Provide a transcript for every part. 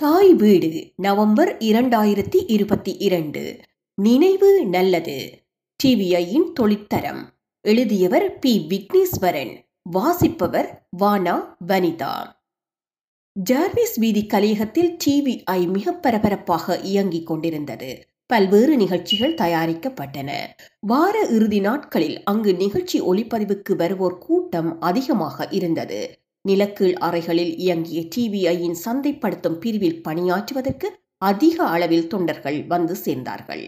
தாய் வீடு நவம்பர் இரண்டாயிரத்தி இருபத்தி இரண்டு. நினைவு நல்லது. டிவிஐயின் தொழிற்தரம். எழுதியவர் பி. விக்னேஸ்வரன். வாசிப்பவர் வானா வனிதா. ஜார்விஸ் வீதி கலையகத்தில் டிவிஐ மிக பரபரப்பாக இயங்கிக் கொண்டிருந்தது. பல்வேறு நிகழ்ச்சிகள் தயாரிக்கப்பட்டன. வார இறுதி நாட்களில் அங்கு நிகழ்ச்சி ஒளிப்பதிவுக்கு வருவோர் கூட்டம் அதிகமாக இருந்தது. நிலக்கீழ் அறைகளில் இயங்கிய டிபிஐயின் சந்தைப்படுத்தும் பிரிவில் பணியாற்றுவதற்கு அதிக அளவில் தொண்டர்கள் வந்து சேர்ந்தார்கள்.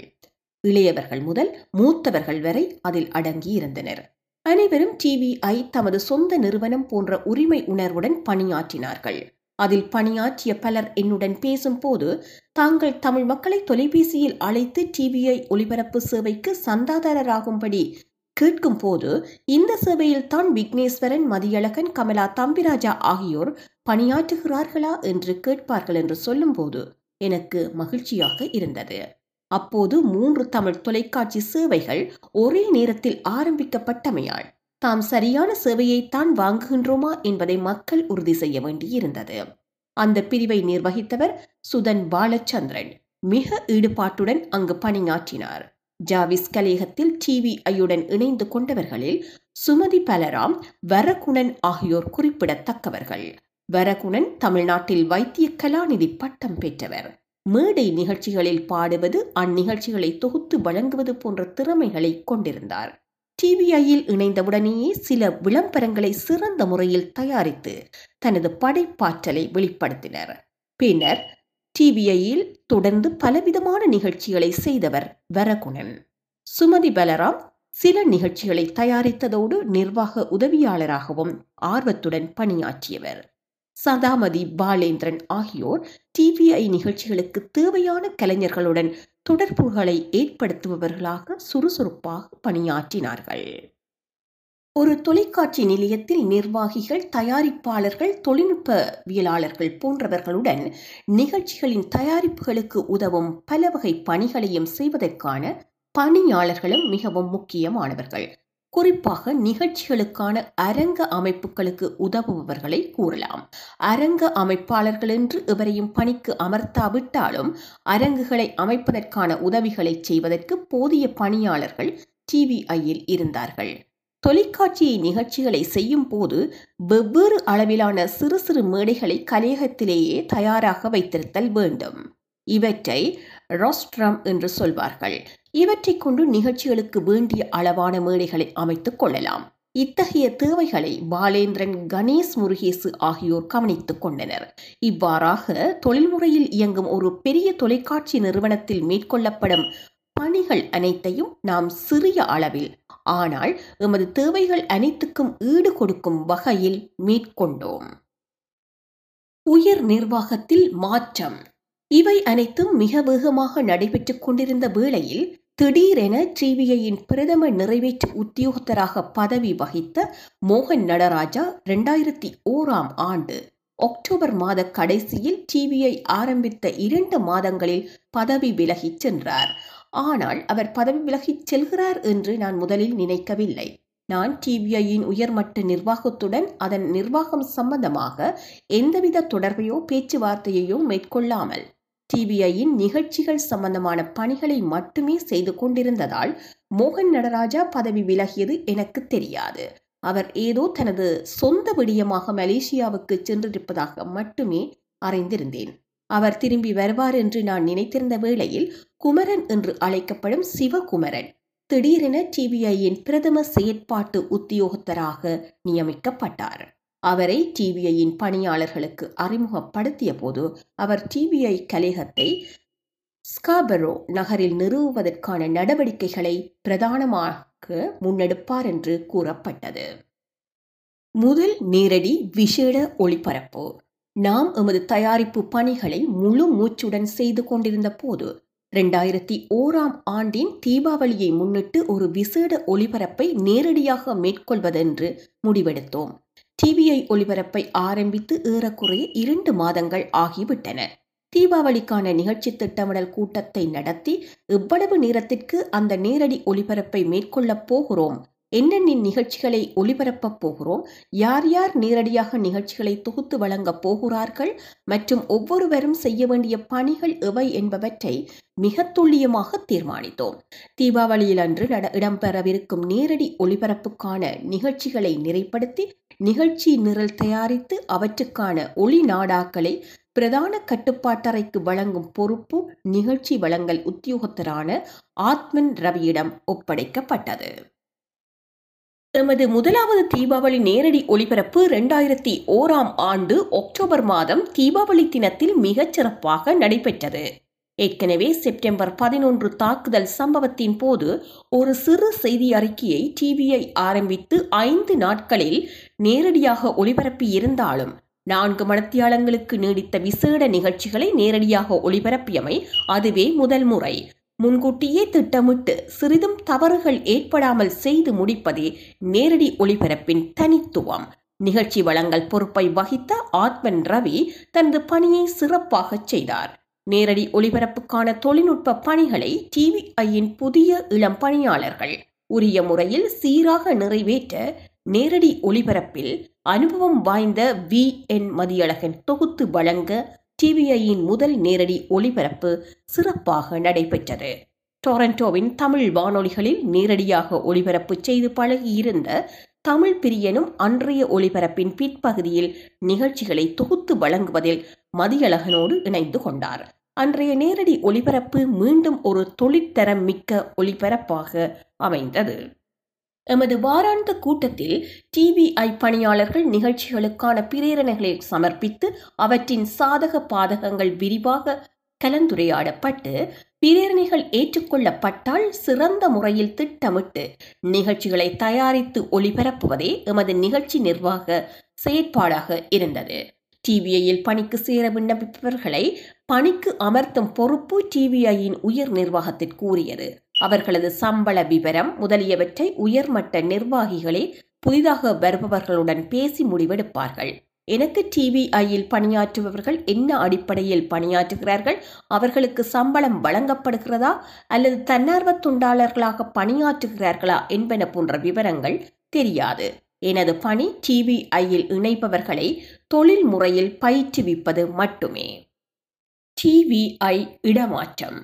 இளையவர்கள் முதல் மூத்தவர்கள் வரை அதில் அடங்கியிருந்தனர் அனைவரும் டிவிஐ தமது சொந்த நிறுவனம் போன்ற உரிமை உணர்வுடன் பணியாற்றினார்கள். அதில் பணியாற்றிய பலர் என்னுடன் பேசும்போது தாங்கள் தமிழ் மக்களை தொலைபேசியில் அழைத்து டிவிஐ ஒளிபரப்பு சேவைக்கு சந்தாதாரராகும்படி கேட்கும் போது இந்த சேவையில் தான் விக்னேஸ்வரன் மதியழகன் கமலா தம்பிராஜா ஆகியோர் பணியாற்றுகிறார்களா என்று கேட்பார்கள் என்று சொல்லும்போது எனக்கு மகிழ்ச்சியாக இருந்தது. அப்போது மூன்று தமிழ் தொலைக்காட்சி சேவைகள் ஒரே நேரத்தில் ஆரம்பிக்கப்பட்டமையால் தாம் சரியான சேவையைத்தான் வாங்குகின்றோமா என்பதை மக்கள் உறுதி செய்ய வேண்டியிருந்தது. அந்த பிரிவை நிர்வகித்தவர் சுதன் பாலச்சந்திரன். மிக ஈடுபாட்டுடன் அங்கு பணியாற்றினார். ஜாவிஸ் கலையகத்தில் டிவி ஐயுடன் இணைந்து கொண்டவர்களில் சுமதி பலராம் வரகுணன் ஆகியோர் குறிப்பிடத்தக்கவர்கள். வரகுணன் தமிழ்நாட்டில் வைத்திய கலாநிதி பட்டம் பெற்றவர். மேடை நிகழ்ச்சிகளில் பாடுவது அந்நிகழ்ச்சிகளை தொகுத்து வழங்குவது போன்ற திறமைகளை கொண்டிருந்தார். டிவிஐயில் இணைந்தவுடனேயே சில விளம்பரங்களை சிறந்த முறையில் தயாரித்து தனது படைப்பாற்றலை வெளிப்படுத்தினர். பின்னர் டிவிஐயில் தொடர்ந்து பலவிதமான நிகழ்ச்சிகளை செய்தவர் வரகுணன். சுமதி பலராம் சில நிகழ்ச்சிகளை தயாரித்ததோடு நிர்வாக உதவியாளராகவும் ஆர்வத்துடன் பணியாற்றியவர். சதாமதி பாலேந்திரன் ஆகியோர் டிவிஐ நிகழ்ச்சிகளுக்கு தேவையான கலைஞர்களுடன் தொடர்புகளை ஏற்படுத்துபவர்களாக சுறுசுறுப்பாக பணியாற்றினார்கள். ஒரு தொலைக்காட்சி நிலையத்தில் நிர்வாகிகள் தயாரிப்பாளர்கள் தொழில்நுட்பவியலாளர்கள் போன்றவர்களுடன் நிகழ்ச்சிகளின் தயாரிப்புகளுக்கு உதவும் பல வகை பணிகளையும் செய்வதற்கான பணியாளர்களும் மிகவும் முக்கியமானவர்கள். குறிப்பாக நிகழ்ச்சிகளுக்கான அரங்க அமைப்புகளுக்கு உதவுபவர்களை கூறலாம். அரங்க அமைப்பாளர்கள் என்று எவரையும் பணிக்கு அமர்த்தாவிட்டாலும் அரங்குகளை அமைப்பதற்கான உதவிகளை செய்வதற்கு போதிய பணியாளர்கள் டிவிஐயில் இருந்தார்கள். தொலைக்காட்சியை நிகழ்ச்சிகளை செய்யும் போது வெவ்வேறு அளவிலான சிறு சிறு மேடைகளை கலையகத்திலேயே தயாராக வைத்திருத்தல் வேண்டும். இவற்றை ராஸ்ட்ரம் என்று சொல்வார்கள். இவற்றை கொண்டு நிகழ்ச்சிகளுக்கு வேண்டிய அளவான மேடைகளை அமைத்துக் கொள்ளலாம். இத்தகைய தேவைகளை பாலேந்திரன் கணேஷ் முருகேசு ஆகியோர் கவனித்துக் கொண்டனர். இவ்வாறாக தொழில்முறையில் இயங்கும் ஒரு பெரிய தொலைக்காட்சி நிறுவனத்தில் மேற்கொள்ளப்படும் பணிகள் அனைத்தையும் நாம் சிறிய அளவில் ஆனால் எமது தேவைகள் அனைத்துக்கும் ஈடு கொடுக்கும் வகையில் மேற்கொண்டோம் உயர் நிர்வாகத்தில் மாற்றம். இவை அனைத்தும் மிக வேகமாக நடைபெற்றுக் கொண்டிருந்த வேளையில் திடீரென டிவிஐயின் பிரதம நிறைவேற்று உத்தியோகத்தராக பதவி வகித்த மோகன் நடராஜா இரண்டாயிரத்தி ஓராம் ஆண்டு அக்டோபர் மாத கடைசியில் டிவியை ஆரம்பித்த இரண்டு மாதங்களில் பதவி விலகிச் சென்றார். ஆனால் அவர் பதவி விலகிச் செல்கிறார் என்று நான் முதலில் நினைக்கவில்லை. நான் டிவிஐயின் உயர்மட்ட நிர்வாகத்துடன் அதன் நிர்வாகம் சம்பந்தமாக எந்தவித தொடர்பையோ பேச்சுவார்த்தையையோ மேற்கொள்ளாமல் டிவிஐயின் நிகழ்ச்சிகள் சம்பந்தமான பணிகளை மட்டுமே செய்து கொண்டிருந்ததால் மோகன் நடராஜா பதவி விலகியது எனக்கு தெரியாது. அவர் ஏதோ தனது சொந்த விடியமாக மலேசியாவுக்கு சென்றிருப்பதாக மட்டுமே அறிந்திருந்தேன். அவர் திரும்பி வருவார் என்று நான் நினைத்திருந்த வேளையில் குமரன் என்று அழைக்கப்படும் சிவகுமரன். திடீரென டிவிஐயின் பிரதம செயற்பாட்டு உத்தியோகத்தராக நியமிக்கப்பட்டார். அவரை டிவிஐயின் பணியாளர்களுக்கு அறிமுகப்படுத்திய போது அவர் டிவிஐ கலேகத்தை ஸ்காபரோ நகரில் நிறுவுவதற்கான நடவடிக்கைகளை பிரதானமாக முன்னெடுப்பார் என்று கூறப்பட்டது. முதல் நேரடி விசேட ஒளிபரப்பு. நாம் எமது தயாரிப்பு பணிகளை முழு மூச்சுடன் செய்து கொண்டிருந்த போது இரண்டாயிரத்தி ஓராம் ஆண்டின் தீபாவளியை முன்னிட்டு ஒரு விசேட ஒளிபரப்பை நேரடியாக மேற்கொள்வதென்று முடிவெடுத்தோம். டிவிஐ ஒளிபரப்பை ஆரம்பித்து ஏறக்குறைய இரண்டு மாதங்கள் ஆகிவிட்டன. தீபாவளிக்கான நிகழ்ச்சி திட்டமிடல் கூட்டத்தை நடத்தி எவ்வளவு நேரத்திற்கு அந்த நேரடி ஒளிபரப்பை மேற்கொள்ளப் போகிறோம் என்னென்ன நிகழ்ச்சிகளை ஒளிபரப்பப் போகிறோம்? யார் யார் நேரடியாக நிகழ்ச்சிகளை தொகுத்து வழங்கப் போகிறார்கள்? மற்றும் ஒவ்வொருவரும் செய்ய வேண்டிய பணிகள் எவை என்பவற்றை மிக துல்லியமாக தீர்மானித்தோம். தீபாவளியில் அன்று இடம்பெறவிருக்கும் நேரடி ஒளிபரப்புக்கான நிகழ்ச்சிகளை நிறைப்படுத்தி நிகழ்ச்சி நிரல் தயாரித்து அவற்றுக்கான ஒளி நாடாக்களை பிரதான கட்டுப்பாட்டறைக்கு வழங்கும் பொறுப்பு நிகழ்ச்சி வழங்கல் உத்தியோகத்தரான ஆத்மன் ரவியிடம் ஒப்படைக்கப்பட்டது. எமது முதலாவது தீபாவளி நேரடி ஒளிபரப்பு இரண்டாயிரத்தி ஓராம் ஆண்டு அக்டோபர் மாதம் தீபாவளி தினத்தில் மிகச் சிறப்பாக நடைபெற்றது. ஏற்கனவே செப்டம்பர் பதினொன்று தாக்குதல் சம்பவத்தின் போது ஒரு சிறு செய்தி அறிக்கையை டிவியை ஆரம்பித்து ஐந்து நாட்களில் நேரடியாக ஒளிபரப்பி இருந்தாலும் நான்கு மணத்தியாளங்களுக்கு நீடித்த விசேட நிகழ்ச்சிகளை நேரடியாக ஒளிபரப்பியமை அதுவே முதல் முறை. முன்கூட்டியே திட்டமிட்டு சிறிதும் தவறுகள் ஏற்படாமல் செய்து முடிப்பதே நேரடி ஒளிபரப்பின் தனித்துவம். நிகழ்ச்சி வழங்கல் பொறுப்பை வகித்த ஆத்மன் ரவி தனது பணியை சிறப்பாகச் செய்தார். நேரடி ஒளிபரப்புக்கான தொழில்நுட்ப பணிகளை டிவிஐயின் புதிய இளம் பணியாளர்கள் உரிய முறையில் சீராக நிறைவேற்ற நேரடி ஒளிபரப்பில் அனுபவம் வாய்ந்த வி என் மதியழகன் தொகுத்து வழங்க டிவிஐயின் முதல் நேரடி ஒளிபரப்பு சிறப்பாக நடைபெற்றது. டொரண்டோவின் தமிழ் வானொலிகளில் நேரடியாக ஒளிபரப்பு செய்து பழகியிருந்த தமிழ் பிரியனும் அன்றைய ஒளிபரப்பின் பிற்பகுதியில் நிகழ்ச்சிகளை தொகுத்து வழங்குவதில் மதியழகனோடு இணைந்து கொண்டார். அன்றைய நேரடி ஒளிபரப்பு மீண்டும் ஒரு தொழிற்தரம் மிக்க ஒளிபரப்பாக அமைந்தது. எமது வாராந்த கூட்டத்தில் டிவிஐ பணியாளர்கள் நிகழ்ச்சிகளுக்கான பிரேரணைகளை சமர்ப்பித்து அவற்றின் சாதக பாதகங்கள் விரிவாக கலந்துரையாடப்பட்டு பிரேரணைகள் ஏற்றுக்கொள்ளப்பட்டால் சிறந்த முறையில் திட்டமிட்டு நிகழ்ச்சிகளை தயாரித்து ஒளிபரப்புவதே எமது நிகழ்ச்சி நிர்வாக செயற்பாடாக இருந்தது. டிவிஐயில் பணிக்கு சேர விண்ணப்பிப்பவர்களை பணிக்கு அமர்த்தும் பொறுப்பு டிவிஐயின் உயர் நிர்வாகத்திற்கு கூறியது அவர்களது சம்பள விவரம் முதலியவற்றை உயர்மட்ட நிர்வாகிகளே புதிதாக வருபவர்களுடன் பேசி முடிவெடுப்பார்கள். எனக்கு டிவிஐயில் பணியாற்றுபவர்கள் என்ன அடிப்படையில் பணியாற்றுகிறார்கள்? அவர்களுக்கு சம்பளம் வழங்கப்படுகிறதா? அல்லது தன்னார்வ தொண்டாளர்களாக பணியாற்றுகிறார்களா என்பன போன்ற விவரங்கள் தெரியாது. எனது பணி டிவிஐயில் இணைப்பவர்களை தொழில் முறையில் பயிற்றுவிப்பது மட்டுமே. டிவிஐ இடமாற்றம்.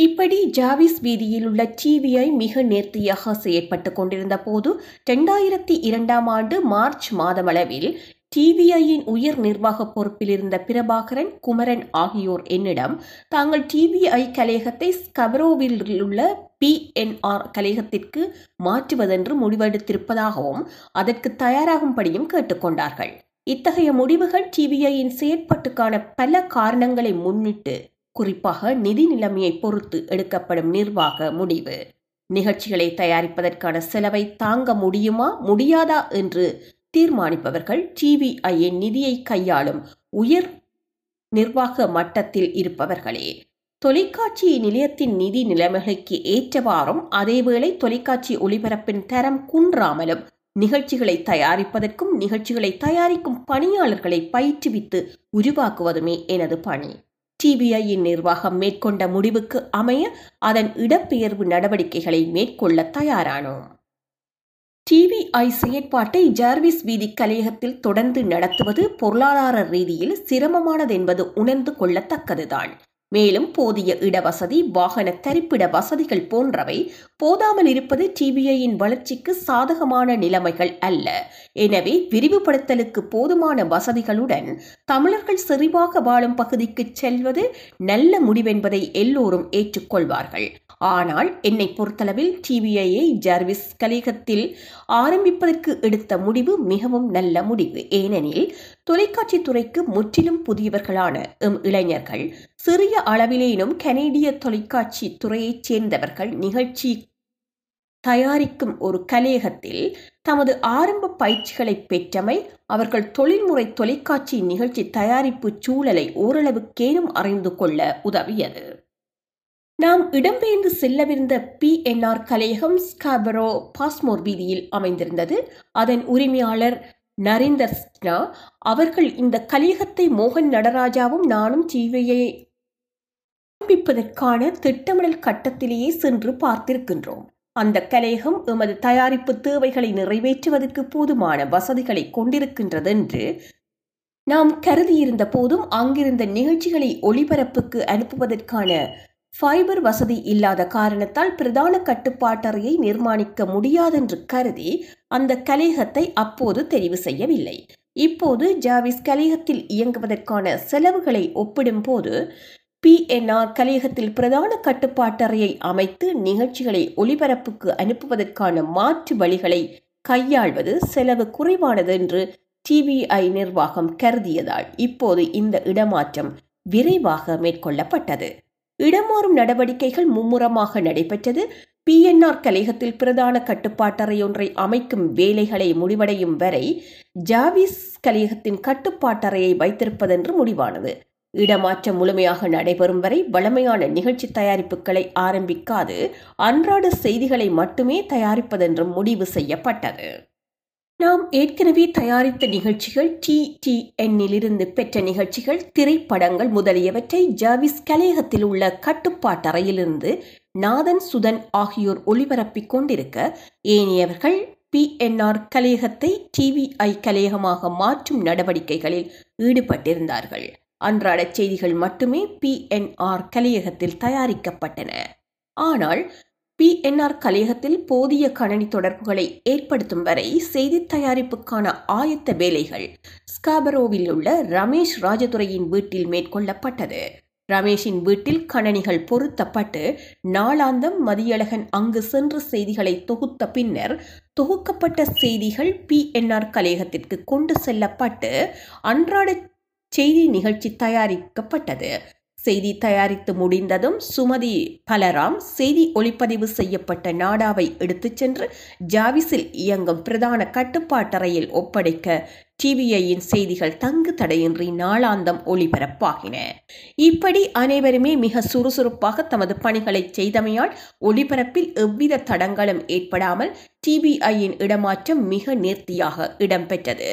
இப்படி ஜாவிஸ் வீதியில் உள்ள டிவிஐ மிக நேர்த்தியாக செயற்பட்டு கொண்டிருந்த போது இரண்டாயிரத்தி இரண்டாம் ஆண்டு மார்ச் மாதமளவில் டிவிஐயின் உயர் நிர்வாக பொறுப்பில் இருந்த பிரபாகரன் குமரன் ஆகியோர் என்னிடம் தாங்கள் டிவிஐ கலையகத்தை ஸ்கபரோவில் உள்ள பிஎன்ஆர் கலையகத்திற்கு மாற்றுவதென்று முடிவெடுத்திருப்பதாகவும் அதற்கு தயாராகும்படியும் கேட்டுக்கொண்டார்கள் இத்தகைய முடிவுகள் டிவிஐயின் செயற்பாட்டுக்கான பல காரணங்களை முன்னிட்டு குறிப்பாக நிதி நிலைமையை பொறுத்து எடுக்கப்படும் நிர்வாக முடிவு. நிகழ்ச்சிகளை தயாரிப்பதற்கான செலவை தாங்க முடியுமா முடியாதா என்று தீர்மானிப்பவர்கள் டிவிஐயின் நிதியை கையாளும் உயர் நிர்வாக மட்டத்தில் இருப்பவர்களே. தொலைக்காட்சி நிலையத்தின் நிதி நிலைமைகளுக்கு ஏற்றவாறும் அதேவேளை தொலைக்காட்சி ஒளிபரப்பின் தரம் குன்றாமலும் நிகழ்ச்சிகளை தயாரிப்பதற்கும் நிகழ்ச்சிகளை தயாரிக்கும் பணியாளர்களை பயிற்றுவித்து உருவாக்குவதுமே எனது பணி. டிபிஐயின் நிர்வாகம் மேற்கொண்ட முடிவுக்கு அமைய அதன் இடப்பெயர்வு நடவடிக்கைகளை மேற்கொள்ள தயாரானோம். டிவிஐ செயற்பாட்டை ஜார்விஸ் வீதி கலையகத்தில் தொடர்ந்து நடத்துவது பொருளாதார ரீதியில் சிரமமானது என்பது உணர்ந்து கொள்ளத்தக்கதுதான். மேலும் போதிய இடவசதி வாகன தரிப்பிட வசதிகள் போன்றவை போதாமல் இருப்பது டிபிஐயின் வளர்ச்சிக்கு சாதகமான நிலைமைகள் அல்ல. எனவே விரிவுபடுத்தலுக்கு போதுமான வசதிகளுடன் தமிழர்கள் செறிவாக வாழும் பகுதிக்கு செல்வது நல்ல முடிவென்பதை எல்லோரும் ஏற்றுக்கொள்வார்கள். ஆனால் என்னை பொறுத்தளவில் டிவிஐயை ஜார்விஸ் கலிகத்தில் ஆரம்பிப்பதற்கு எடுத்த முடிவு மிகவும் நல்ல முடிவு. ஏனெனில் தொலைக்காட்சி துறைக்கு முற்றிலும் புதியவர்களான எம் இளைஞர்கள் சிறிய அளவிலேனும் கனேடிய தொலைக்காட்சி துறையைச் சேர்ந்தவர்கள் நிகழ்ச்சி தயாரிக்கும் ஒரு கலையகத்தில் தமது ஆரம்ப பயிற்சிகளை பெற்றமை அவர்கள் தொழில்முறை தொலைக்காட்சி நிகழ்ச்சி தயாரிப்பு சூழலை ஓரளவுக்கேனும் அறிந்து கொள்ள உதவியது. நாம் இடம்பெயர்ந்து செல்லவிருந்த பிஎன்ஆர் கலையகம் ஸ்காபரோ பாஸ்மோர் வீதியில் அமைந்திருந்தது. அதன் உரிமையாளர் நரேந்தர் சின்ஹா அவர்கள் இந்த கலியகத்தை மோகன் நடராஜாவும் நானும் ஜீவையை ஆரம்பிப்பதற்கான திட்டமிடல் கட்டத்திலேயே சென்று பார்த்திருக்கின்றோம். அந்த கலையகம் எமது தயாரிப்பு தேவைகளை நிறைவேற்றுவதற்கு போதுமான வசதிகளை கொண்டிருக்கின்றது என்று நாம் கருதியிருந்த போதும் அங்கிருந்த நிகழ்ச்சிகளை ஒளிபரப்புக்கு அனுப்புவதற்கான ஃபைபர் வசதி இல்லாத காரணத்தால் பிரதான கட்டுப்பாட்டறையை நிர்மாணிக்க முடியாதென்று கருதி அந்த கலையகத்தை அப்போது தெரிவு செய்யவில்லை. இப்போது ஜாவிஸ் கலையகத்தில் இயங்குவதற்கான செலவுகளை ஒப்பிடும்போது பிஎன்ஆர் கலையகத்தில் பிரதான கட்டுப்பாட்டறையை அமைத்து நிகழ்ச்சிகளை ஒளிபரப்புக்கு அனுப்புவதற்கான மாற்று வழிகளை கையாள்வது செலவு குறைவானது என்று டிவிஐ நிர்வாகம் கருதியதால் இப்போது இந்த இடமாற்றம் விரைவாக மேற்கொள்ளப்பட்டது. இடமாறும் நடவடிக்கைகள் மும்முரமாக நடைபெற்றது. பிஎன்ஆர் கலையகத்தில் பிரதான கட்டுப்பாட்டறையொன்றை அமைக்கும் வேலைகளை முடிவடையும் வரை ஜாவிஸ் கலையகத்தின் கட்டுப்பாட்டறையை வைத்திருப்பதென்று முடிவானது. இடமாற்றம் முழுமையாக நடைபெறும் வரை வளமையான நிகழ்ச்சி தயாரிப்புகளை ஆரம்பிக்காது அன்றாட செய்திகளை மட்டுமே தயாரிப்பதென்றும் முடிவு செய்யப்பட்டது. நாம் ஏற்கனவே தயாரித்த நிகழ்ச்சிகள் டி டி எண்ணிலிருந்து பெற்ற நிகழ்ச்சிகள் திரைப்படங்கள் முதலியவற்றை ஜாவிஸ் கலையகத்தில் உள்ள கட்டுப்பாட்டறையிலிருந்து நாதன் சுதன் ஆகியோர் ஒளிபரப்பிக் கொண்டிருக்க ஏனையவர்கள் பிஎன்ஆர் கலையகத்தை டிவிஐ கலையகமாக மாற்றும் நடவடிக்கைகளில் ஈடுபட்டிருந்தார்கள். அன்றாட செய்திகள் மட்டுமே பிஎன்ஆர் கலையகத்தில் தயாரிக்கப்பட்டன. ஆனால் பிஎன்ஆர் கலையகத்தில் போதிய கணனி தொடர்புகளை ஏற்படுத்தும் வரை செய்தி தயாரிப்புக்கான ஆயத்த வேலைகள் ஸ்காபரோவில் உள்ள ரமேஷ் ராஜதுரையின் வீட்டில் மேற்கொள்ளப்பட்டது. ரமேஷின் வீட்டில் கணனிகள் பொருத்தப்பட்டு நாளாந்தம் மதியழகன் அங்கு சென்று செய்திகளை தொகுத்த பின்னர் தொகுக்கப்பட்ட செய்திகள் பிஎன்ஆர் கலையகத்திற்கு கொண்டு செல்லப்பட்டு அன்றாட செய்தி நிகழ்ச்சி தயாரிக்கப்பட்டது. செய்தி தயாரித்து முடிந்ததும் சுமதி பலராம் செய்தி ஒளிப்பதிவு செய்யப்பட்ட நாடாவை எடுத்துச் சென்று ஜாவிஸில் இயங்கும் பிரதான கட்டுப்பாட்டறையில் ஒப்படைக்க டிவிஐயின் செய்திகள் தங்கு தடையின்றி நாளாந்தம் ஒளிபரப்பாகின. இப்படி அனைவருமே மிக சுறுசுறுப்பாக தமது பணிகளை செய்தமையால் ஒளிபரப்பில் எவ்வித தடங்களும் ஏற்படாமல் டிவிஐயின் இடமாற்றம் மிக நேர்த்தியாக இடம்பெற்றது.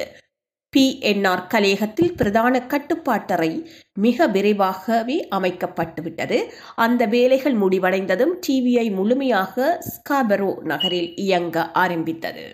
பிஎன்ஆர் கலையகத்தில் பிரதான கட்டுப்பாட்டறை மிக விரைவாகவே அமைக்கப்பட்டுவிட்டது. அந்த வேலைகள் முடிவடைந்ததும் டிவிஐ முழுமையாக ஸ்காபரோ நகரில் இயங்க ஆரம்பித்தது.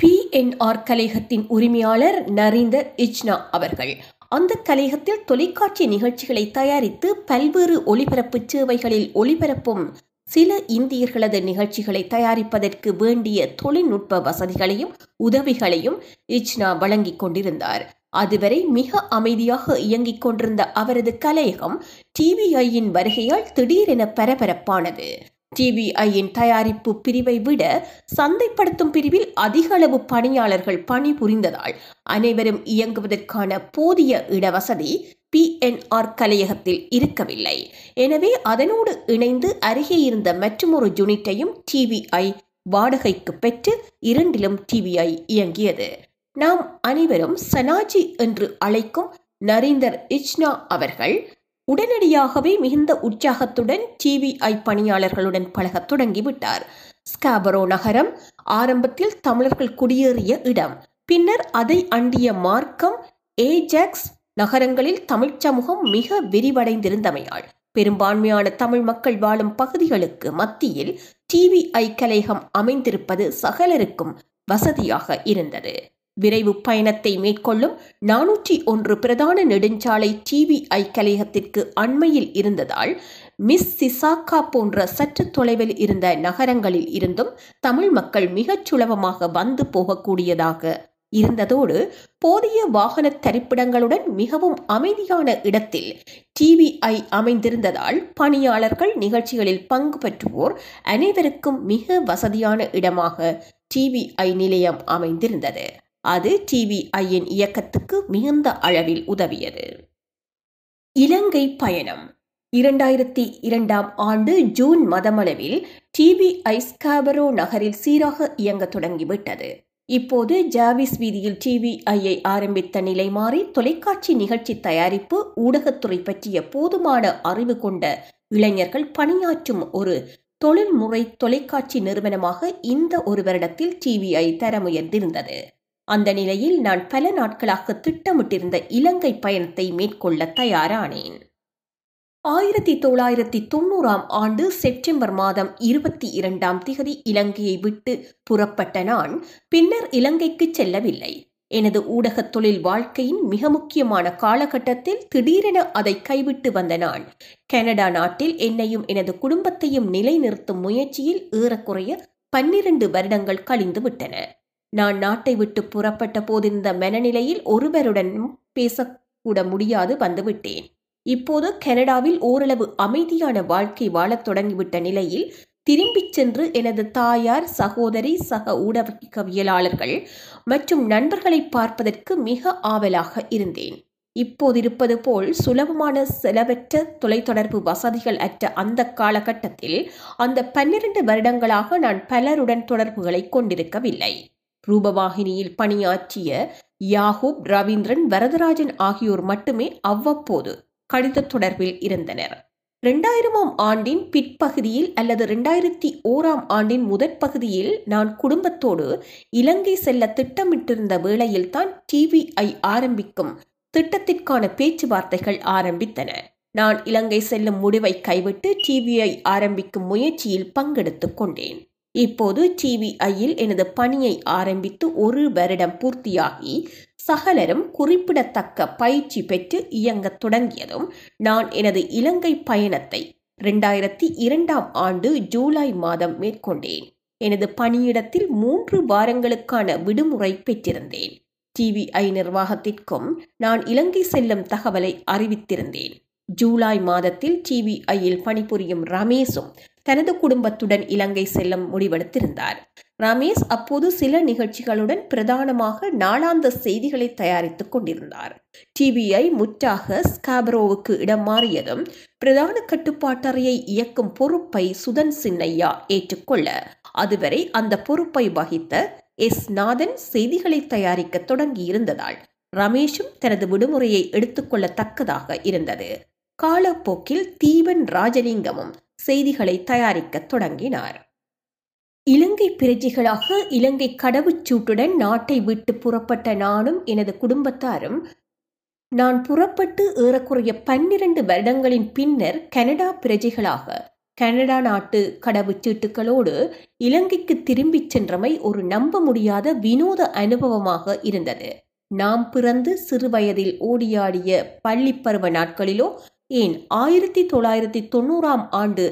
பிஎன்ஆர் கலையகத்தின் உரிமையாளர் நரீந்தர் இச்னா அவர்கள் அந்த கலையகத்தில் தொலைக்காட்சி நிகழ்ச்சிகளை தயாரித்து பல்வேறு ஒளிபரப்பு சேவைகளில் ஒளிபரப்பும் சில இந்தியர்களது நிகழ்ச்சிகளை தயாரிப்பதற்கு வேண்டிய தொழில்நுட்ப வசதிகளையும் உதவிகளையும் இச்னா வழங்கிக் கொண்டிருந்தார். அதுவரை மிக அமைதியாக இயங்கிக் கொண்டிருந்த அவரது கலையகம் டிவிஐயின் வருகையால் திடீரென பரபரப்பானது. டிவிஐயின் தயாரிப்பு பிரிவை விட சந்தைப்படுத்தும் பிரிவில் அதிகளவு பணியாளர்கள் பணிபுரிந்ததால் அனைவரும் இயங்குவதற்கான போதிய இடவசதி பிஎன்ஆர் கலையகத்தில் இருக்கவில்லை. எனவே அதனோடு இணைந்து அருகே இருந்த மற்றொரு யூனிட்டையும் டிவிஐ வாடகைக்கு பெற்று இரண்டிலும் டிவிஐ இயங்கியது. நாம் அனைவரும் சனாஜி என்று அழைக்கும் நரீந்தர் இச்னா அவர்கள் உடனடியாகவே மிகுந்த உற்சாகத்துடன் டிவிஐ பணியாளர்களுடன் பழகத் தொடங்கிவிட்டார். ஸ்காபரோ நகரம் ஆரம்பத்தில் தமிழர்கள் குடியேறிய இடம். பின்னர் அதை அண்டிய மார்க்கம் ஏஜாக்ஸ் நகரங்களில் தமிழ்ச் சமூகம் மிக விரிவடைந்திருந்தமையால் பெரும்பான்மையான தமிழ் மக்கள் வாழும் பகுதிகளுக்கு மத்தியில் டிவிஐ கலையகம் அமைந்திருப்பது சகலருக்கும் வசதியாக இருந்தது. விரைவு பயணத்தை மேற்கொள்ளும் நானூற்றி ஒன்று பிரதான நெடுஞ்சாலை டிவிஐ கலையகத்திற்கு அண்மையில் இருந்ததால் மிஸ் சிசாக்கா போன்ற சற்று தொலைவில் இருந்த நகரங்களில் இருந்தும் தமிழ் மக்கள் மிகச் சுலபமாக வந்து போகக்கூடியதாக இருந்ததோடு போதிய வாகன தரிப்பிடங்களுடன் மிகவும் அமைதியான இடத்தில் டிவிஐ அமைந்திருந்ததால் பணியாளர்கள் நிகழ்ச்சிகளில் பங்கு பெற்றுவோர் அனைவருக்கும் மிக வசதியான இடமாக டிவிஐ நிலையம் அமைந்திருந்தது. அது டிவிஐயின் இயக்கத்துக்கு மிகுந்த அளவில் உதவியது. இலங்கை பயணம். இரண்டாயிரத்தி இரண்டாம் ஆண்டு ஜூன் மதமளவில் டிவிஐ ஸ்காபரோ நகரில் சீராக இயங்க தொடங்கிவிட்டது. இப்போது ஜாவிஸ் வீதியில் டிவிஐயை ஆரம்பித்த நிலை மாறி தொலைக்காட்சி நிகழ்ச்சி தயாரிப்பு ஊடகத்துறை பற்றிய போதுமான அறிவு கொண்ட இளைஞர்கள் பணியாற்றும் ஒரு தொழில்முறை தொலைக்காட்சி நிறுவனமாக இந்த ஒரு வருடத்தில் டிவிஐ தர முயன்றிருந்தது. அந்த நிலையில் நான் பல நாட்களாக திட்டமிட்டிருந்த இலங்கை பயணத்தை மேற்கொள்ள தயாரானேன். ஆயிரத்தி தொள்ளாயிரத்தி தொண்ணூறாம் ஆண்டு செப்டம்பர் மாதம் இருபத்தி இரண்டாம் திகதி இலங்கையை விட்டு புறப்பட்ட நான் பின்னர் இலங்கைக்கு செல்லவில்லை. எனது ஊடகத் தொழில் வாழ்க்கையின் மிக முக்கியமான காலகட்டத்தில் திடீரென அதை கைவிட்டு வந்த நான் கனடா நாட்டில் என்னையும் எனது குடும்பத்தையும் நிலைநிறுத்தும் முயற்சியில் ஏறக்குறைய பன்னிரண்டு வருடங்கள் கழிந்து விட்டன. நான் நாட்டை விட்டு புறப்பட்ட போதிருந்த மனநிலையில் ஒருவருடனும் பேசக்கூட முடியாது வந்துவிட்டேன் இப்போது கனடாவில் ஓரளவு அமைதியான வாழ்க்கை வாழத் தொடங்கிவிட்ட நிலையில் திரும்பிச் சென்று எனது தாயார் சகோதரி சக ஊடகவியலாளர்கள் மற்றும் நண்பர்களை பார்ப்பதற்கு மிக ஆவலாக இருந்தேன். இப்போதிருப்பது போல் சுலபமான செலவற்ற தொலைத்தொடர்பு வசதிகள் அற்ற அந்த காலகட்டத்தில் அந்த பன்னிரண்டு வருடங்களாக நான் பலருடன் தொடர்புகளை கொண்டிருக்கவில்லை. ரூபவாகினியில் பணியாற்றிய யாகூப் ரவீந்திரன் வரதராஜன் ஆகியோர் மட்டுமே அவ்வப்போது கடித தொடர்பில் இருந்தனர். இரண்டாயிரமாம் ஆண்டின் பிற்பகுதியில் அல்லது இரண்டாயிரத்தி ஓராம் ஆண்டின் முதற் பகுதியில் நான் குடும்பத்தோடு இலங்கை செல்ல திட்டமிட்டிருந்த வேளையில்தான் டிவிஐ ஆரம்பிக்கும் திட்டத்திற்கான பேச்சுவார்த்தைகள் ஆரம்பித்தன. நான் இலங்கை செல்லும் முடிவை கைவிட்டு டிவிஐ ஆரம்பிக்கும் முயற்சியில் பங்கெடுத்துக் கொண்டேன். இப்போது டிவிஐயில் எனது பணியை ஆரம்பித்து ஒரு வருடம் பூர்த்தியாகி சகலரும் குறிப்பிடத்தக்க பயிற்சி பெற்று இயங்கத் தொடங்கியதும் நான் எனது இலங்கை பயணத்தை இரண்டாயிரத்தி இரண்டாம் ஆண்டு ஜூலை மாதம் மேற்கொண்டேன். எனது பணியிடத்தில் மூன்று வாரங்களுக்கான விடுமுறை பெற்றிருந்தேன். டிவிஐ நிர்வாகத்திற்கும் நான் இலங்கை செல்லும் தகவலை அறிவித்திருந்தேன். ஜூலை மாதத்தில் டிவிஐயில் பணிபுரியும் ரமேஷும் தனது குடும்பத்துடன் இலங்கை செல்ல முடிவெடுத்திருந்தார். ரமேஷ் அப்போது சில நிகழ்ச்சிகளுடன் பிரதானமாக நாளாந்த செய்திகளை தயாரித்துக் கொண்டிருந்தார். டிவிஐ முற்றாக ஸ்காபரோவுக்கு இடம் மாறியதும் பிரதான கட்டுப்பாட்டறையை இயக்கும் பொறுப்பை சுதன் சின்னையா ஏற்றுக்கொள்ள அதுவரை அந்த பொறுப்பை வகித்த எஸ். நாதன் செய்திகளை தயாரிக்க தொடங்கியிருந்ததால் ரமேஷும் தனது விடுமுறையை எடுத்துக்கொள்ளத்தக்கதாக இருந்தது. காலப்போக்கில் தீவன் ராஜலிங்கமும் செய்திகளை தயாரிக்கத் தொடங்கினார். இலங்கை பிரஜைகளாக இலங்கை கடவுச்சூட்டுடன் நாட்டை விட்டு புறப்பட்ட நானும் எனது குடும்பத்தாரும் நான் புறப்பட்டு ஏறக்குறைய பன்னிரண்டு வருடங்களின் பின்னர் கனடா பிரஜைகளாக கனடா நாட்டு கடவுச்சீட்டுகளோடு இலங்கைக்கு திரும்பிச் சென்றமை ஒரு நம்ப முடியாத வினோத அனுபவமாக இருந்தது. நாம் பிறந்து சிறுவயதில் ஓடியாடிய பள்ளிப்பருவ நாட்களிலோ ஏன் ஆயிரத்தி தொள்ளாயிரத்தி தொண்ணூறாம் ஆண்டு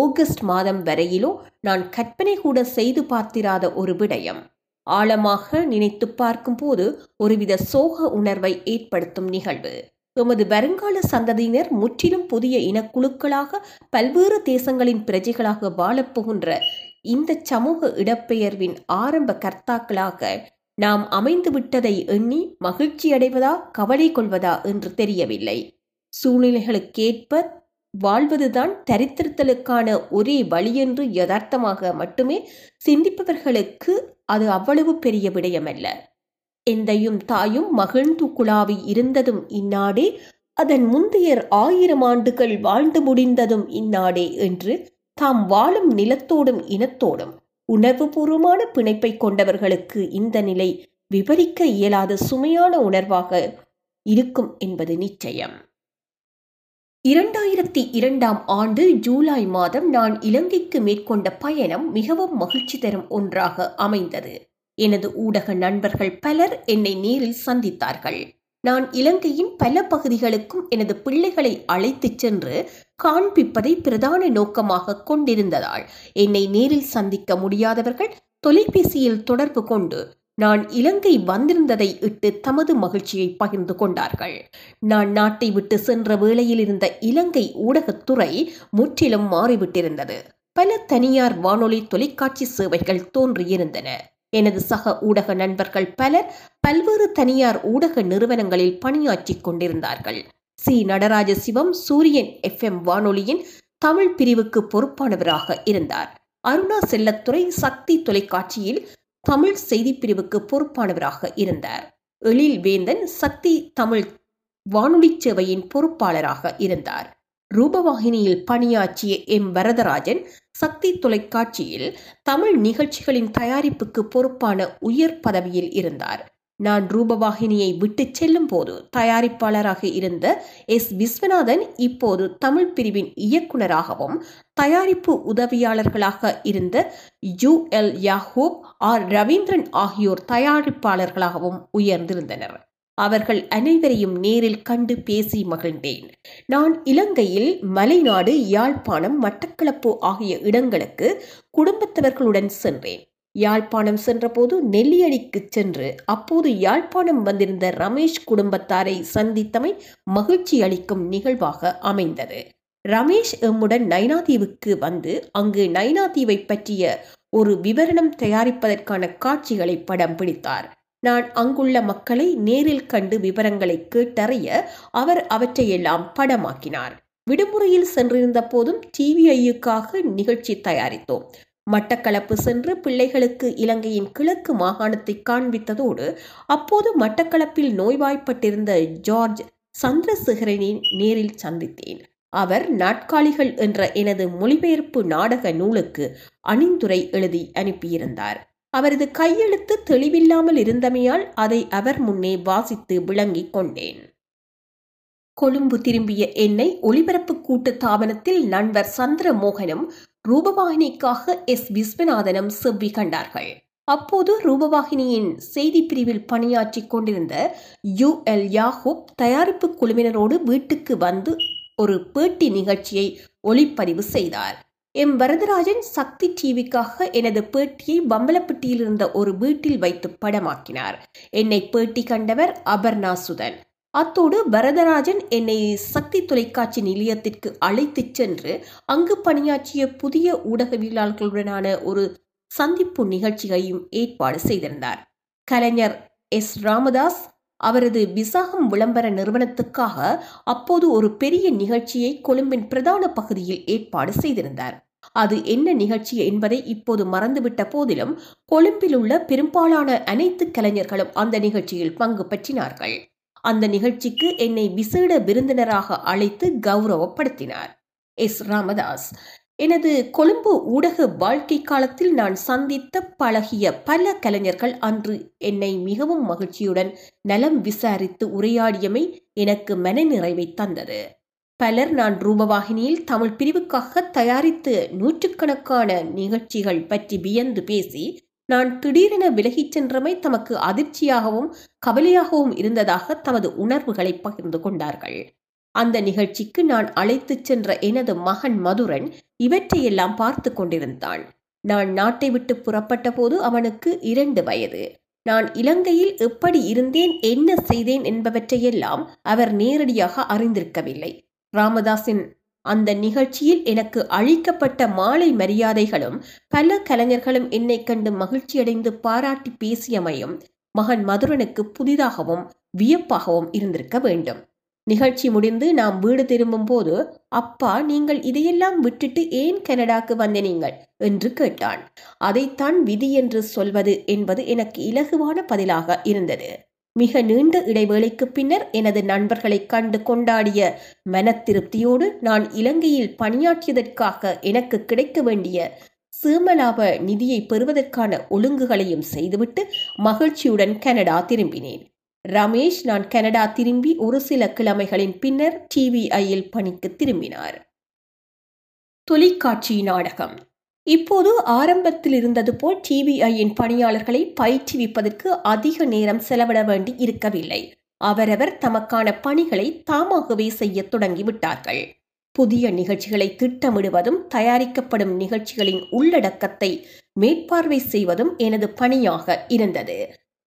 ஆகஸ்ட் மாதம் வரையிலோ நான் கற்பனை கூட செய்து பார்த்திராத ஒரு விடயம். ஆழமாக நினைத்து பார்க்கும்போது ஒருவித சோக உணர்வை ஏற்படுத்தும் நிகழ்வு. எமது வருங்கால சந்ததியினர் முற்றிலும் புதிய இனக்குழுக்களாக பல்வேறு தேசங்களின் பிரஜைகளாக வாழப்போகின்ற இந்த சமூக இடப்பெயர்வின் ஆரம்ப கர்த்தாக்களாக நாம் அமைந்து விட்டதை எண்ணி மகிழ்ச்சி அடைவதா கவலை கொள்வதா என்று தெரியவில்லை. சூழ்நிலைகளுக்கேற்ப வாழ்வதுதான் தரித்திருத்தலுக்கான ஒரே வழியென்று யதார்த்தமாக மட்டுமே சிந்திப்பவர்களுக்கு அது அவ்வளவு பெரிய விடயமல்ல. எந்தையும் தாயும் மகிழ்ந்து குழாவி இருந்ததும் இந்நாடே அதன் முந்தையர் ஆயிரம் ஆண்டுகள் வாழ்ந்து முடிந்ததும் இந்நாடே என்று தாம் வாழும் நிலத்தோடும் இனத்தோடும் உணர்வுபூர்வமான பிணைப்பை கொண்டவர்களுக்கு இந்த நிலை விவரிக்க இயலாத சுமையான உணர்வாக இருக்கும் என்பது நிச்சயம். இரண்டாயிரத்தி இரண்டாம் ஆண்டு ஜூலை மாதம் நான் இலங்கைக்கு மேற்கொண்ட பயணம் மிகவும் மகிழ்ச்சி தரும் ஒன்றாக அமைந்தது. எனது ஊடக நண்பர்கள் பலர் என்னை நேரில் சந்தித்தார்கள். நான் இலங்கையின் பல பகுதிகளுக்கும் எனது பிள்ளைகளை அழைத்துச் சென்று காண்பிப்பதை பிரதான நோக்கமாக கொண்டிருந்ததால் என்னை நேரில் சந்திக்க முடியாதவர்கள் தொலைபேசியில் தொடர்பு கொண்டு நான் இலங்கை வந்திருந்ததை இட்டு தமது மகிழ்ச்சியை பகிர்ந்து கொண்டார்கள். நான் நாட்டை விட்டு சென்ற வேளையில் இருந்த இலங்கை ஊடகத்துறை முற்றிலும் மாறிவிட்டிருந்தது. பல தனியார் வானொலி தொலைக்காட்சி சேவைகள் தோன்றியிருந்தன. எனது சக ஊடக நண்பர்கள் பலர் பல்வேறு தனியார் ஊடக நிறுவனங்களில் பணியாற்றிக் கொண்டிருந்தார்கள். சி. நடராஜ சிவம் சூரியன் எஃப்எம் வானொலியின் தமிழ் பிரிவுக்கு பொறுப்பானவராக இருந்தார். அருணா செல்லத்துறை சக்தி தொலைக்காட்சியில் தமிழ் செய்தி பிரிவுக்கு பொறுப்பானவராக இருந்தார். எழில் வேந்தன் சக்தி தமிழ் வானொலி சேவையின் பொறுப்பாளராக இருந்தார். ரூபவாகினியில் பணியாற்றிய எம். வரதராஜன் சக்தி தொலைக்காட்சியில் தமிழ் நிகழ்ச்சிகளின் தயாரிப்புக்கு பொறுப்பான உயர் பதவியில் இருந்தார். நான் ரூபவாகினியை விட்டுச் செல்லும் போது தயாரிப்பாளராக இருந்த எஸ். விஸ்வநாதன் இப்போது தமிழ் பிரிவின் இயக்குனராகவும் தயாரிப்பு உதவியாளர்களாக இருந்த U. L. Yakub R. Ravindran ஆகியோர் தயாரிப்பாளர்களாகவும் உயர்ந்திருந்தனர். அவர்கள் அனைவரையும் நேரில் கண்டு பேசி மகிழ்ந்தேன். நான் இலங்கையில் மலைநாடு யாழ்ப்பாணம் மட்டக்களப்பு ஆகிய இடங்களுக்கு குடும்பத்தவர்களுடன் சென்றேன். யாழ்ப்பாணம் சென்றபோது நெல்லியடிக்கு சென்று அப்போது யாழ்ப்பாணம் வந்திருந்த ரமேஷ் குடும்பத்தாரை சந்தித்தமை மகிழ்ச்சி அளிக்கும் நிகழ்வாக அமைந்தது. ரமேஷ் எம்முடன் நைனாதீவுக்கு வந்து அங்கு நைனாதீவை பற்றிய ஒரு விவரணம் தயாரிப்பதற்கான காட்சிகளை படம் பிடித்தார். நான் அங்குள்ள மக்களை நேரில் கண்டு விவரங்களை கேட்டறிய அவர் அவற்றையெல்லாம் படமாக்கினார். விடுமுறையில் சென்றிருந்த போதும் டிவிஐயுக்காக நிகழ்ச்சி தயாரித்தோம். மட்டக்களப்பு சென்று பிள்ளைகளுக்கு இலங்கையின் கிழக்கு மாகாணத்தை காண்பித்ததோடு அப்போது மட்டக்களப்பில் நோய்வாய்ப்பட்டிருந்த ஜார்ஜ் சந்திரசேகரனை நேரில் சந்தித்தேன். அவர் நாட்காலிகள் என்ற எனது மொழிபெயர்ப்பு நாடக நூலுக்கு அணிந்துரை எழுதி அனுப்பியிருந்தார். அவரது கையெழுத்து தெளிவில்லாமல் இருந்தமையால் அதை அவர் முன்னே வாசித்து விளங்கிக் கொண்டேன். கொழும்பு திரும்பிய என்னை ஒளிபரப்பு கூட்டு தாபனத்தில் நண்பர் சந்திரமோகனும் ரூபவாகினிக்காக எஸ். விஸ்வநாதனம் செவ்வி கண்டார்கள். அப்போது ரூபவாகினியின் செய்தி பிரிவில் பணியாற்றி கொண்டிருந்த யு. எல். யாஹூப் தயாரிப்பு குழுவினரோடு வீட்டுக்கு வந்து ஒரு பேட்டி நிகழ்ச்சியை ஒளிப்பதிவு செய்தார். எம். வரதராஜன் சக்தி டிவிக்காக எனது பேட்டியை பம்பலப்பட்டியில் இருந்த ஒரு வீட்டில் வைத்து படமாக்கினார். என்னை பேட்டி கண்டவர் அபர்ணா சுதன். அத்தோடு வரதராஜன் என்னை சக்தி தொலைக்காட்சி நிலையத்திற்கு அழைத்துச் சென்று அங்கு பணியாற்றிய புதிய ஊடகவியலாளர்களுடனான ஒரு சந்திப்பு நிகழ்ச்சியையும் ஏற்பாடு செய்திருந்தார். கலைஞர் எஸ். ராமதாஸ் அவரது விசாகம் விளம்பர நிறுவனத்துக்காக அப்போது ஒரு பெரிய நிகழ்ச்சியை கொழும்பின் பிரதான பகுதியில் ஏற்பாடு செய்திருந்தார். அது என்ன நிகழ்ச்சி என்பதை இப்போது மறந்துவிட்ட போதிலும் கொழும்பில் உள்ள பெரும்பாலான அனைத்து கலைஞர்களும் அந்த நிகழ்ச்சியில் பங்கு பற்றினார்கள். அந்த நிகழ்ச்சிக்கு என்னை விசேட விருந்தினராக அழைத்து கௌரவப்படுத்தினார். எஸ். ராமதாஸ் எனது கொழும்பு ஊடக வாழ்க்கை காலத்தில் நான் சந்தித்த பழகிய பல கலைஞர்கள் அன்று என்னை மிகவும் மகிழ்ச்சியுடன் நலம் விசாரித்து உரையாடியமை எனக்கு மனநிறைவை தந்தது. பலர் நான் ரூபவாகினியில் தமிழ் பிரிவுக்காக தயாரித்து நூற்றுக்கணக்கான நிகழ்ச்சிகள் பற்றி வியந்து பேசி நான் திடீரென விலகிச் சென்றமை தமக்கு அதிர்ச்சியாகவும் கவலையாகவும் இருந்ததாக தமது உணர்வுகளை பகிர்ந்து கொண்டார்கள். அந்த நிகழ்ச்சிக்கு நான் அழைத்துச் சென்ற எனது மகன் மதுரன் இவற்றையெல்லாம் பார்த்து கொண்டிருந்தான். நான் நாட்டை விட்டு புறப்பட்ட போது அவனுக்கு இரண்டு வயது. நான் இலங்கையில் எப்படி இருந்தேன் என்ன செய்தேன் என்பவற்றையெல்லாம் அவர் நேரடியாக அறிந்திருக்கவில்லை. ராமதாஸின் அந்த நிகழ்ச்சியில் எனக்கு அளிக்கப்பட்ட மாலை மரியாதைகளும் பல கலைஞர்களும் என்னை கண்டு மகிழ்ச்சியடைந்து பாராட்டி பேசியமையும் மகன் மதுரனுக்கு புதிதாகவும் வியப்பாகவும் இருந்திருக்க வேண்டும். நிகழ்ச்சி முடிந்து நாம் வீடு திரும்பும் போது அப்பா நீங்கள் இதையெல்லாம் விட்டுட்டு ஏன் கனடாக்கு வந்தனீங்கள்? என்று கேட்டான். அதைத்தான் விதி என்று சொல்வது என்பது எனக்கு இலகுவான பதிலாக இருந்தது. மிக நீண்ட இடைவேளைக்கு பின்னர் எனது நண்பர்களை கண்டு கொண்டாடிய மன திருப்தியோடு நான் இலங்கையில் பணியாற்றியதற்காக எனக்கு கிடைக்க வேண்டிய சீமலாப நிதியை பெறுவதற்கான ஒழுங்குகளையும் செய்துவிட்டு மகிழ்ச்சியுடன் கனடா திரும்பினேன். ரமேஷ் நான் கனடா திரும்பி ஒரு சில கிழமைகளின் பின்னர் டிவிஐயில் பணிக்கு திரும்பினார். தொலைக்காட்சி நாடகம் இப்போது ஆரம்பத்தில் இருந்தது போல் டிவிஐயின் பணியாளர்களை பயிற்றுவிப்பதற்கு அதிக நேரம் செலவிட வேண்டி இருக்கவில்லை. அவரவர் தமக்கான பணிகளை தாமாகவே செய்ய தொடங்கிவிட்டார்கள். புதிய நிகழ்ச்சிகளை திட்டமிடுவதும் தயாரிக்கப்படும் நிகழ்ச்சிகளின் உள்ளடக்கத்தை மேற்பார்வை செய்வதும் எனது பணியாக இருந்தது.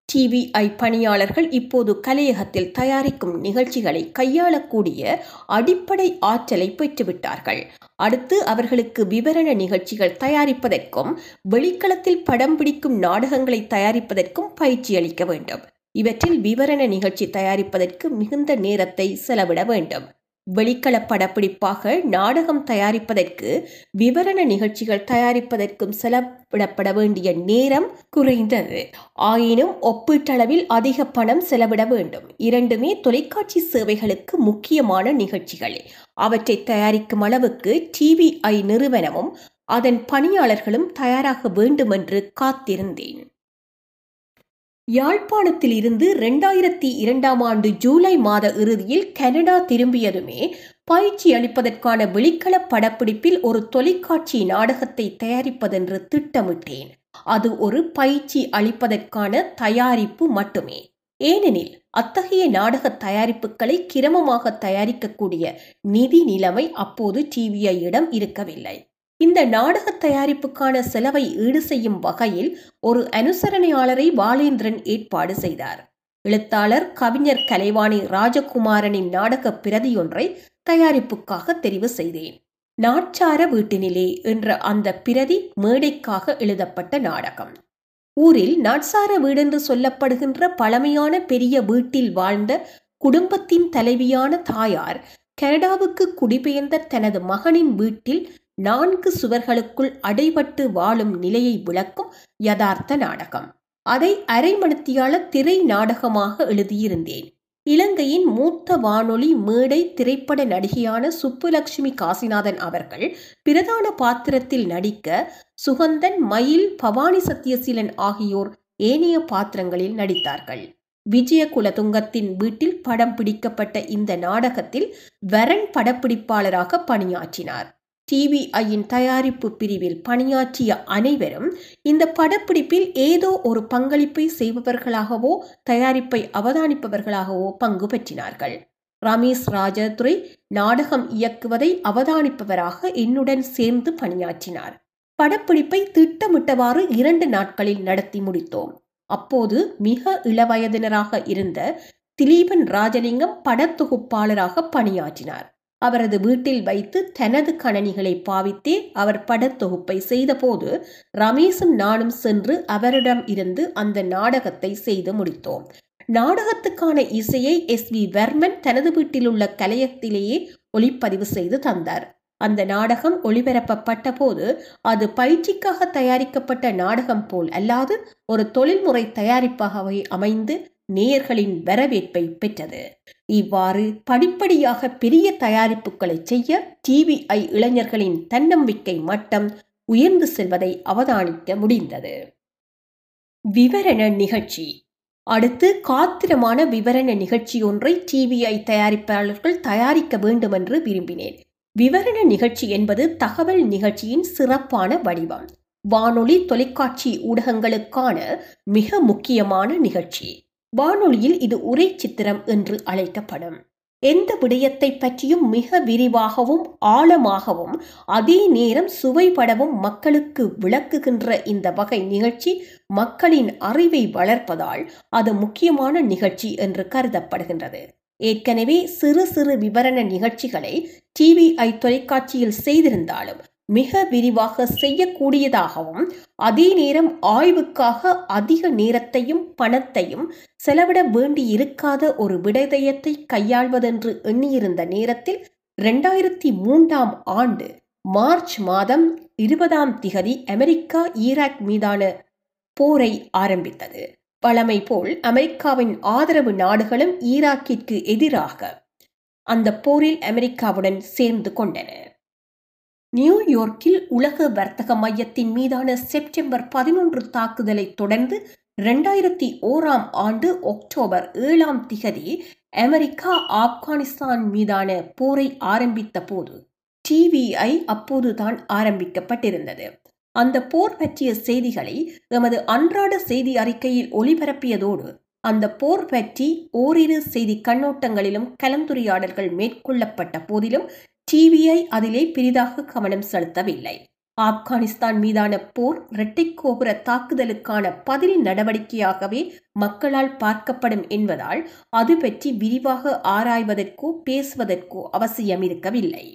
டிவிஐ பணியாளர்கள் இப்போது கலையகத்தில் தயாரிக்கும் நிகழ்ச்சிகளை கையாளக்கூடிய அடிப்படை ஆற்றலை பெற்றுவிட்டார்கள். அடுத்து அவர்களுக்கு விவரண நிகழ்ச்சிகள் தயாரிப்பதற்கும் வெளிக்களத்தில் படம் பிடிக்கும் நாடகங்களை தயாரிப்பதற்கும் பயிற்சி அளிக்க வேண்டும். இவற்றில் விவரண நிகழ்ச்சி தயாரிப்பதற்கு மிகுந்த நேரத்தை செலவிட வேண்டும். வெளிக்கள படப்பிடிப்பாக நாடகம் தயாரிப்பதற்கு விவரண நிகழ்ச்சிகள் தயாரிப்பதற்கும் செலவிடப்பட வேண்டிய நேரம் குறைந்தது. ஆயினும் ஒப்பீட்டளவில் அதிக பணம் செலவிட வேண்டும். இரண்டுமே தொலைக்காட்சி சேவைகளுக்கு முக்கியமான நிகழ்ச்சிகளே. அவற்றை தயாரிக்கும் அளவுக்கு டிவிஐ நிறுவனமும் அதன் பணியாளர்களும் தயாராக வேண்டுமென்று காத்திருந்தேன். யாழ்ப்பாணத்தில் இருந்து இரண்டாயிரத்தி இரண்டாம் ஆண்டு ஜூலை மாத இறுதியில் கனடா திரும்பியதுமே பயிற்சி அளிப்பதற்கான வெளிக்கள படப்பிடிப்பில் ஒரு தொலைக்காட்சி நாடகத்தை தயாரிப்பதென்று திட்டமிட்டேன். அது ஒரு பயிற்சி அளிப்பதற்கான தயாரிப்பு மட்டுமே. ஏனெனில் அத்தகைய நாடக தயாரிப்புகளை கிரமமாக தயாரிக்கக்கூடிய நிதி நிலைமை அப்போது டிவிஐயிடம் இருக்கவில்லை. இந்த நாடக தயாரிப்புக்கான செலவை ஈடு செய்யும் வகையில் ஒரு அனுசரணையாளரை பாலேந்திரன் ஏற்பாடு செய்தார். எழுத்தாளர் கவிஞர் கலைவாணி ராஜகுமாரனின் நாடக பிரதியொன்றை தயாரிப்புக்காக தெரிவு செய்தேன். நாட்சார வீட்டினிலே என்ற அந்த பிரதி மேடைக்காக எழுதப்பட்ட நாடகம். ஊரில் நாட்சார வீடென்று சொல்லப்படுகின்ற பழமையான பெரிய வீட்டில் வாழ்ந்த குடும்பத்தின் தலைவியான தாயார் கனடாவுக்கு குடிபெயர்ந்த தனது மகனின் வீட்டில் நான்கு சுவர்களுக்குள் அடைபட்டு வாழும் நிலையை விளக்கும் யதார்த்த நாடகம். அதை அரைமணித்தியால திரை நாடகமாக எழுதியிருந்தேன். இலங்கையின் மூத்த வானொலி மேடை திரைப்பட நடிகையான சுப்புலட்சுமி காசிநாதன் அவர்கள் பிரதான பாத்திரத்தில் நடிக்க சுகந்தன் மயில் பவானி சத்யசீலன் ஆகியோர் ஏனைய பாத்திரங்களில் நடித்தார்கள். விஜயகுலதுங்கத்தின் வீட்டில் படம் பிடிக்கப்பட்ட இந்த நாடகத்தில் வரன் படப்பிடிப்பாளராக பணியாற்றினார். டிவிஐயின் தயாரிப்பு பிரிவில் பணியாற்றிய அனைவரும் இந்த படப்பிடிப்பில் ஏதோ ஒரு பங்களிப்பை செய்பவர்களாகவோ தயாரிப்பை அவதானிப்பவர்களாகவோ பங்கு பெற்றினார்கள். ரமேஷ் ராஜதுரை நாடகம் இயக்குவதை அவதானிப்பவராக என்னுடன் சேர்ந்து பணியாற்றினார். படப்பிடிப்பை திட்டமிட்டவாறு இரண்டு நாட்களில் நடத்தி முடித்தோம். அப்போது மிக இளவயதினராக இருந்த திலீபன் ராஜலிங்கம் படத்தொகுப்பாளராக பணியாற்றினார். அவரது வீட்டில் வைத்து தனது கணனிகளை பாவித்தே அவர் படத்தொகுப்பை செய்தபோது ரமேஷும் நானும் சென்று அவரிடம் இருந்து அந்த நாடகத்தை செய்து முடித்தோம். நாடகத்துக்கான இசையை எஸ். வி. வர்மன் தனது வீட்டில் உள்ள கலையத்திலேயே ஒளிப்பதிவு செய்து தந்தார். அந்த நாடகம் ஒளிபரப்பப்பட்ட போது அது பயிற்சிக்காக தயாரிக்கப்பட்ட நாடகம் போல் அல்லாது ஒரு தொழில்முறை தயாரிப்பாகவே அமைந்து நேயர்களின் வரவேற்பை பெற்றது. இவ்வாறு படிப்படியாக பெரிய தயாரிப்புகளை செய்ய டிவிஐ இளைஞர்களின் தன்னம்பிக்கை மட்டம் உயர்ந்து செல்வதை அவதானிக்க முடிந்தது. விவரண நிகழ்ச்சி. அடுத்து காத்திரமான விவரண நிகழ்ச்சி ஒன்றை டிவிஐ தயாரிப்பாளர்கள் தயாரிக்க வேண்டும் என்று விரும்பினேன். விவரண நிகழ்ச்சி என்பது தகவல் நிகழ்ச்சியின் சிறப்பான வடிவம். வானொலி தொலைக்காட்சி ஊடகங்களுக்கான மிக முக்கியமான நிகழ்ச்சி. வானொலியில் இது உரை சித்திரம் என்று அழைக்கப்படும். எந்த விடயத்தை பற்றியும் மிக விரிவாகவும் ஆழமாகவும் அதே நேரம் சுவைபடவும் மக்களுக்கு விளக்குகின்ற இந்த வகை நிகழ்ச்சி மக்களின் அறிவை வளர்ப்பதால் அது முக்கியமான நிகழ்ச்சி என்று கருதப்படுகின்றது. ஏற்கனவே சிறு சிறு விவரண நிகழ்ச்சிகளை டிவிஐ தொலைக்காட்சியில் செய்திருந்தாலும் மிக விரிவாக செய்யக்கூடியதாகவும் அதே நேரம் ஆய்வுக்காக அதிக நேரத்தையும் பணத்தையும் செலவிட வேண்டியிருக்காத ஒரு விடயத்தை கையாள்வதென்று எண்ணியிருந்த நேரத்தில் இரண்டாயிரத்தி மூன்றாம் ஆண்டு மார்ச் மாதம் இருபதாம் திகதி அமெரிக்கா ஈராக் மீதான போரை ஆரம்பித்தது. பழமை போல் அமெரிக்காவின் ஆதரவு நாடுகளும் ஈராக்கிற்கு எதிராக அந்த போரில் அமெரிக்காவுடன் சேர்ந்து கொண்டன. நியூயோர்க்கில் உலக வர்த்தக மையத்தின் மீதான செப்டம்பர் பதினொன்று தாக்குதலை தொடர்ந்து இரண்டாயிரத்தி ஓராம் ஆண்டு அக்டோபர் ஏழாம் திகதி அமெரிக்கா ஆப்கானிஸ்தான் மீதான போரை ஆரம்பித்த போது டிவிஐ அப்போதுதான் ஆரம்பிக்கப்பட்டிருந்தது. அந்த போர் பற்றிய செய்திகளை எமது அன்றாட செய்தி அறிக்கையில் ஒளிபரப்பியதோடு அந்த போர் பற்றி ஓரிரு செய்தி கண்ணோட்டங்களிலும் கலந்துரையாடல்கள் மேற்கொள்ளப்பட்ட போதிலும் டிவிஐ அதிலே பெரிதாக கவனம் செலுத்தவில்லை. ஆப்கானிஸ்தான் மீதான போர் இரட்டை கோபுர தாக்குதலுக்கான பதில் நடவடிக்கையாகவே மக்களால் பார்க்கப்படும் என்பதால் அது பற்றி விரிவாக ஆராய்வதற்கோ பேசுவதற்கோ அவசியம் இருக்கவில்லை.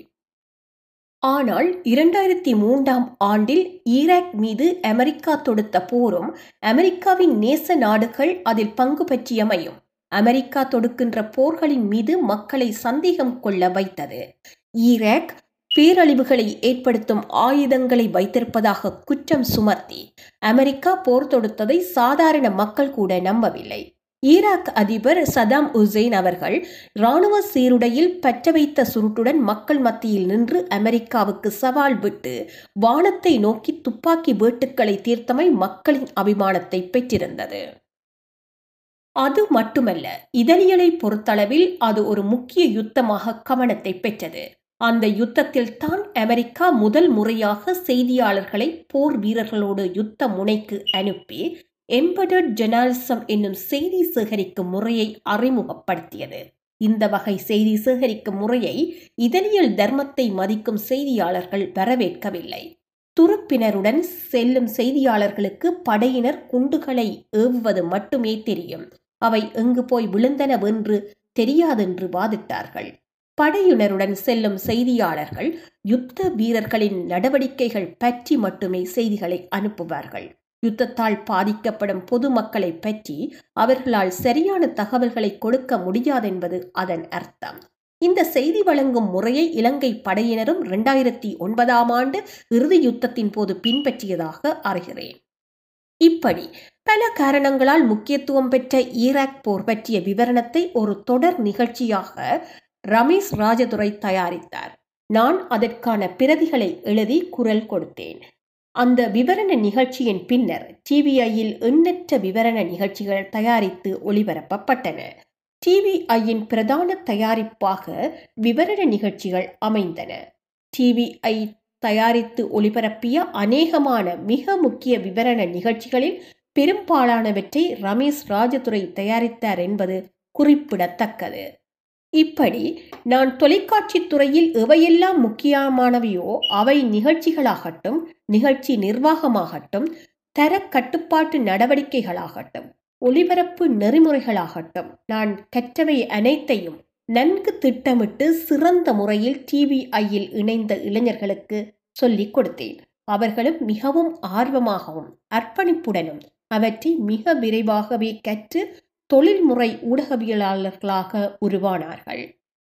ஆனால் இரண்டாயிரத்தி மூன்றாம் ஆண்டில் ஈராக் மீது அமெரிக்கா தொடுத்த போரும் அமெரிக்காவின் நேச நாடுகள் அதில் பங்கு பற்றியமையும் அமெரிக்கா தொடுக்கின்ற போர்களின் மீது மக்களை சந்தேகம் கொள்ள வைத்தது. ஈராக் பேரழிவுகளை ஏற்படுத்தும் ஆயுதங்களை வைத்திருப்பதாக குற்றம் சுமத்தி அமெரிக்கா போர் தொடுத்ததை சாதாரண மக்கள் கூட நம்பவில்லை. ஈராக் அதிபர் சதாம் உசைன் அவர்கள் இராணுவ சீருடையில் பற்ற வைத்த சுருட்டுடன் மக்கள் மத்தியில் நின்று அமெரிக்காவுக்கு சவால் விட்டு வானத்தை நோக்கி துப்பாக்கி வேட்டுக்களை தீர்த்தமை மக்களின் அபிமானத்தை பெற்றிருந்தது. அது மட்டுமல்ல இதழியலை பொறுத்தளவில் அது ஒரு முக்கிய யுத்தமாக கவனத்தை பெற்றது. அந்த யுத்தத்தில் தான் அமெரிக்கா முதல் முறையாக செய்தியாளர்களை போர் வீரர்களோடு யுத்த முனைக்கு அனுப்பி எம்படட் ஜெர்னலிசம் என்னும் செய்தி சேகரிக்கும் முறையை அறிமுகப்படுத்தியது. இந்த வகை செய்தி சேகரிக்கும் முறையை இதழியல் தர்மத்தை மதிக்கும் செய்தியாளர்கள் வரவேற்கவில்லை. துருப்பினருடன் செல்லும் செய்தியாளர்களுக்கு படையினர் குண்டுகளை ஏவுவது மட்டுமே தெரியும். அவை எங்கு போய் விழுந்தனவென்று தெரியாதென்று வாதிட்டார்கள். படையினருடன் செல்லும் செய்தியாளர்கள் யுத்த வீரர்களின் நடவடிக்கைகள் பற்றி மட்டுமே செய்திகளை அனுப்புவார்கள். யுத்தத்தால் பாதிக்கப்படும் பொதுமக்களை பற்றி அவர்களால் சரியான தகவல்களை கொடுக்க முடியாதென்பது அதன் அர்த்தம். இந்த செய்தி வழங்கும் முறையை இலங்கை படையினரும் இரண்டாயிரத்தி ஒன்பதாம் ஆண்டு இறுதி யுத்தத்தின் போது பின்பற்றியதாக அறிகிறேன். இப்படி பல காரணங்களால் முக்கியத்துவம் பெற்ற ஈராக் போர் பற்றிய விவரணத்தை ஒரு தொடர் நிகழ்ச்சியாக ரமேஷ் ராஜதுரை தயாரித்தார். நான் அதற்கான பிரதிகளை எழுதி குரல் கொடுத்தேன். அந்த விவரண நிகழ்ச்சியின் பின்னர் டிவிஐயில் எண்ணற்ற விவரண நிகழ்ச்சிகள் தயாரித்து ஒளிபரப்பப்பட்டன. டிவிஐயின் பிரதான தயாரிப்பாக விவரண நிகழ்ச்சிகள் அமைந்தன. டிவிஐ தயாரித்து ஒளிபரப்பிய அநேகமான மிக முக்கிய விவரண நிகழ்ச்சிகளில் பெரும்பாலானவற்றை ரமேஷ் ராஜதுரை தயாரித்தார் என்பது குறிப்பிடத்தக்கது. இப்படி நான் தொலைக்காட்சி துறையில் எவையெல்லாம் முக்கியமானவையோ அவை நிகழ்ச்சிகளாகட்டும் நிகழ்ச்சி நிர்வாகமாகட்டும் தர கட்டுப்பாட்டு நடவடிக்கைகளாகட்டும் ஒளிபரப்பு நெறிமுறைகளாகட்டும் நான் கற்றவை அனைத்தையும் நன்கு திட்டமிட்டு சிறந்த முறையில் டிவிஐயில் இணைந்த இளைஞர்களுக்கு சொல்லிக் கொடுத்தேன். அவர்களும் மிகவும் ஆர்வமாகவும் அர்ப்பணிப்புடனும் அவற்றை மிக விரைவாகவே கற்று தொழில்முறை ஊடகவியலாளர்களாக உருவானார்கள்.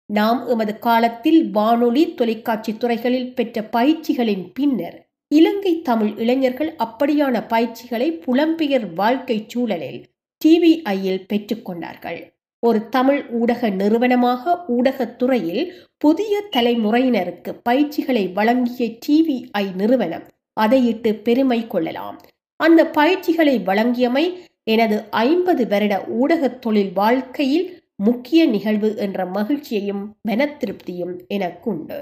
நாம் எமது காலத்தில் வானொலி தொலைக்காட்சி துறைகளில் பெற்ற பயிற்சிகளின் பின்னர் இலங்கை தமிழ் இளைஞர்கள் அப்படியான பயிற்சிகளை புலம்பெயர் வாழ்க்கை சூழலில் டிவிஐயில் பெற்றுக்கொண்டார்கள் ஒரு தமிழ் ஊடக நிறுவனமாக ஊடகத்துறையில் புதிய தலைமுறையினருக்கு பயிற்சிகளை வழங்கிய டிவிஐ நிறுவனம் அதையிட்டு பெருமை கொள்ளலாம். அந்த பயிற்சிகளை வழங்கியமை எனது ஐம்பது வருட ஊடகத் தொழில் வாழ்க்கையில் முக்கிய நிகழ்வு என்ற மகிழ்ச்சியையும் மனத்திருப்தியும் எனக்குண்டு.